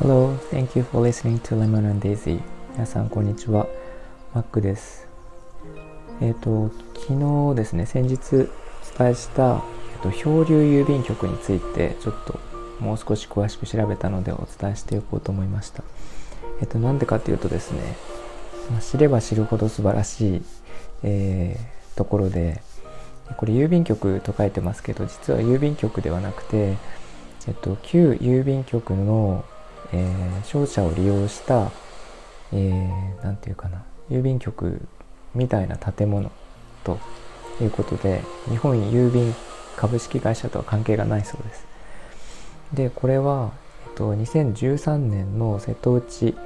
Hello, thank you for listening to Lemon and Daisy. 皆さん、こんにちは。マックです。えっ、ー、と、昨日ですね、先日お伝えした、えーと、漂流郵便局について、ちょっともう少し詳しく調べたのでお伝えしておこうと思いました。えっ、ー、と、なんでかっていうとですね、まあ、知れば知るほど素晴らしい、えー、ところで、これ郵便局と書いてますけど実は郵便局ではなくて、えっと、旧郵便局の、えー、商社を利用した、えー、ていうかな郵便局みたいな建物ということで日本郵便株式会社とは関係がないそうです。でこれは、えっと、2013年の瀬戸内、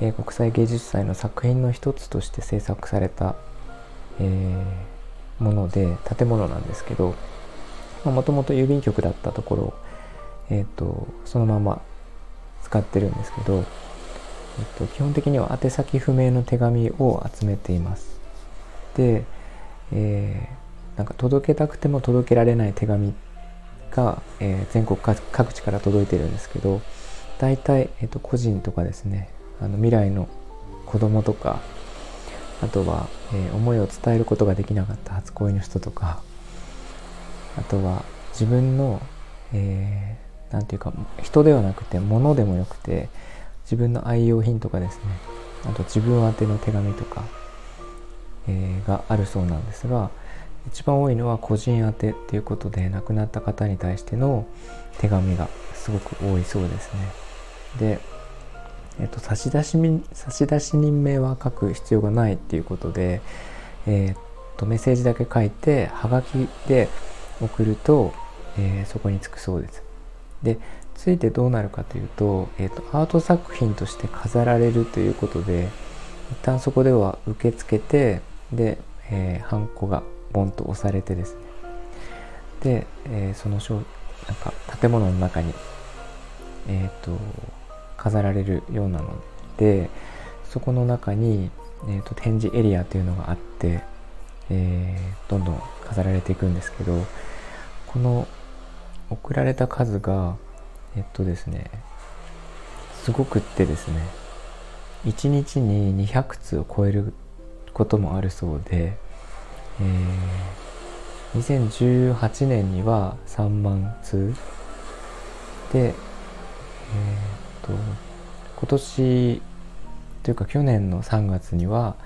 え、国際芸術祭の作品の一つとして制作された、えもので建物なんですけどもともと郵便局だったところを、えーと、そのまま使ってるんですけど、えーと、基本的には宛先不明の手紙を集めています。で、えー、なんか届けたくても届けられない手紙が、えー、全国各地から届いてるんですけど大体、えーと個人とかですねあの未来の子供とかあとは、えー、思いを伝えることができなかった初恋の人とかあとは自分の何、えー、て言うか人ではなくて物でもよくて自分の愛用品とかですねあと自分宛ての手紙とか、えー、があるそうなんですが一番多いのは個人宛てっていうことで亡くなった方に対しての手紙がすごく多いそうですね。でえっと、差出差出人名は書く必要がないっていうことで、えー、っとメッセージだけ書いてはがきで送ると、えー、そこに着くそうです。でついてどうなるかというと,、えー、っとアート作品として飾られるということで一旦そこでは受け付けてで、えー、ハンコがボンと押されてですねで、えー、そのなんか建物の中にえっ、と飾られるようなのでそこの中に、えーと、展示エリアというのがあって、えー、どんどん飾られていくんですけどこの送られた数がえっとですねすごくってですね1日に200通を超えることもあるそうで、えー、2018年には3万通で、えーと今年というか去年の3月には、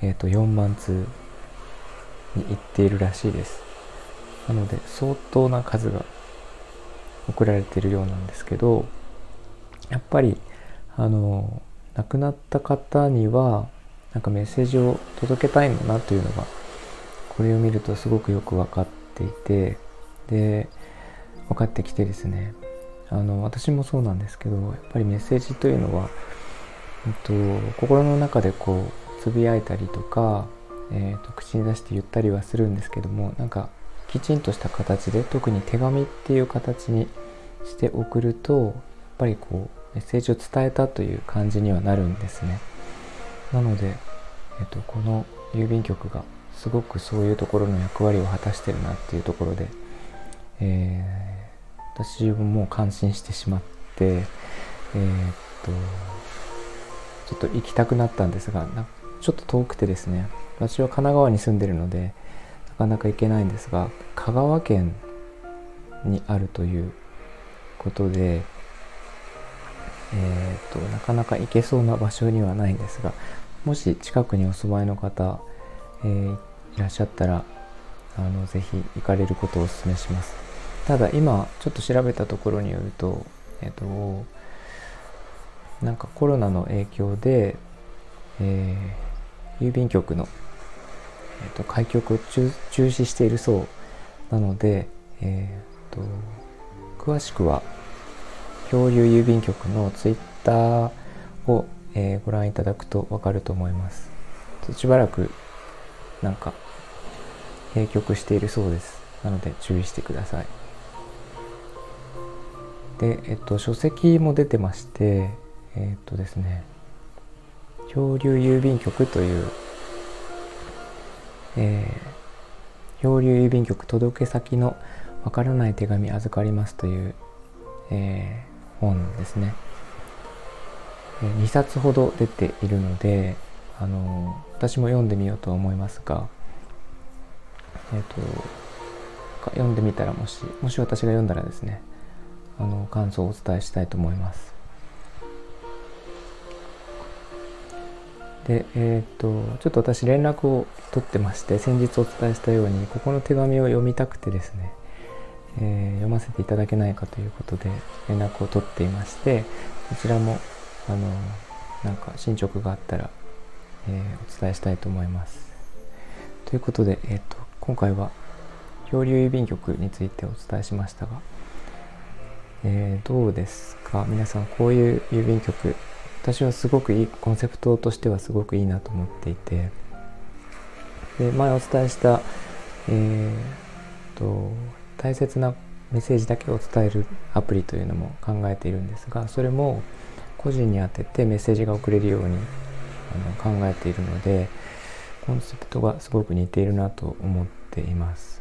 えー、と4万通に行っているらしいです。なので相当な数が送られているようなんですけどやっぱりあの亡くなった方にはなんかメッセージを届けたいんだなというのがこれを見るとすごくよく分かっていてで分かってきてですねあの私もそうなんですけどやっぱりメッセージというのは、えっと、心の中でこうつぶやいたりとか、えーと、口に出して言ったりはするんですけどもなんかきちんとした形で特に手紙っていう形にして送るとやっぱりこうメッセージを伝えたという感じにはなるんですね。なので、えっと、この郵便局がすごくそういうところの役割を果たしてるなっていうところで、えー私ももう感心してしまって、えー、っと、ちょっと行きたくなったんですが、ちょっと遠くてですね、私は神奈川に住んでるので、なかなか行けないんですが、香川県にあるということで、えー、っと、なかなか行けそうな場所にはないんですが、もし近くにお住まいの方、えー、いらっしゃったら、あの、ぜひ行かれることをお勧めします。ただ今ちょっと調べたところによるとえっ、となんかコロナの影響で、えー、郵便局の、えーと、開局を中止しているそうなので、えーと、詳しくは漂流郵便局のツイッターを、えー、ご覧いただくと分かると思います。しばらくなんか閉局しているそうです。なので注意してください。で、えっと、書籍も出てまして、えっとですね、漂流郵便局という、えー、漂流郵便局届け先のわからない手紙預かりますという、えー、本ですね。2冊ほど出ているので、あの私も読んでみようと思いますが、えっ、ー、と読んでみたらもしもし私が読んだらですねあの感想をお伝えしたいと思います。でえっ、とちょっと私連絡を取ってまして先日お伝えしたようにここの手紙を読みたくてですね、えー、読ませていただけないかということで連絡を取っていましてこちらもあのなんか進捗があったら、えー、お伝えしたいと思います。ということで、えーと、今回は漂流郵便局についてお伝えしましたが、えー、どうですか？皆さんこういう郵便局私はすごくいいコンセプトとしてはすごくいいなと思っていて。で前お伝えした、えーと、大切なメッセージだけを伝えるアプリというのも考えているんですがそれも個人に当ててメッセージが送れるようにあの考えているのでコンセプトがすごく似ているなと思っています。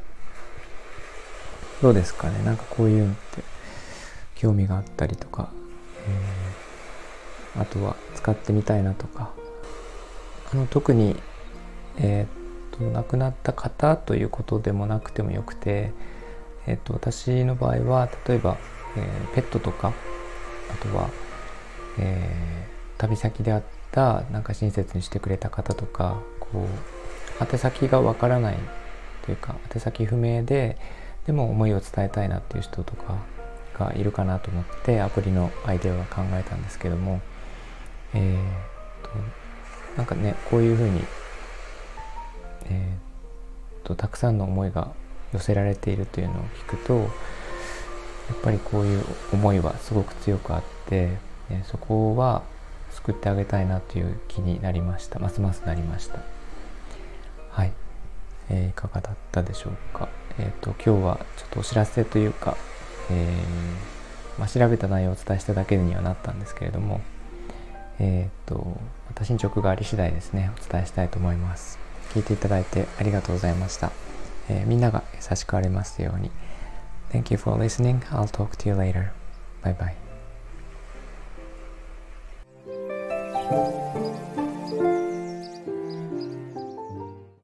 どうですかね？なんかこういうのって。興味があったりとか、えー、あとは使ってみたいなとか。あの特にえー、っと亡くなった方ということでもなくてもよくてえー、っと私の場合は例えば、えー、ペットとかあとはえー、旅先であったなんか親切にしてくれた方とかこう宛先がわからないというか宛先不明ででも思いを伝えたいなっていう人とかがいるかなと思ってアプリのアイデアを考えたんですけどもえー、となんかねこういうふうにえー、とたくさんの思いが寄せられているというのを聞くとやっぱりこういう思いはすごく強くあってえそこは救ってあげたいなという気になりました。ますますなりました。はい、えー、いかがだったでしょうか。えっ、ー、と今日はちょっとお知らせというか、えー、まあ、調べた内容をお伝えしただけにはなったんですけれどもえっ、とまた進捗があり次第ですねお伝えしたいと思います聞いていただいてありがとうございました、えみんなが優しくありますように Thank you for listening. I'll talk to you later. Bye bye.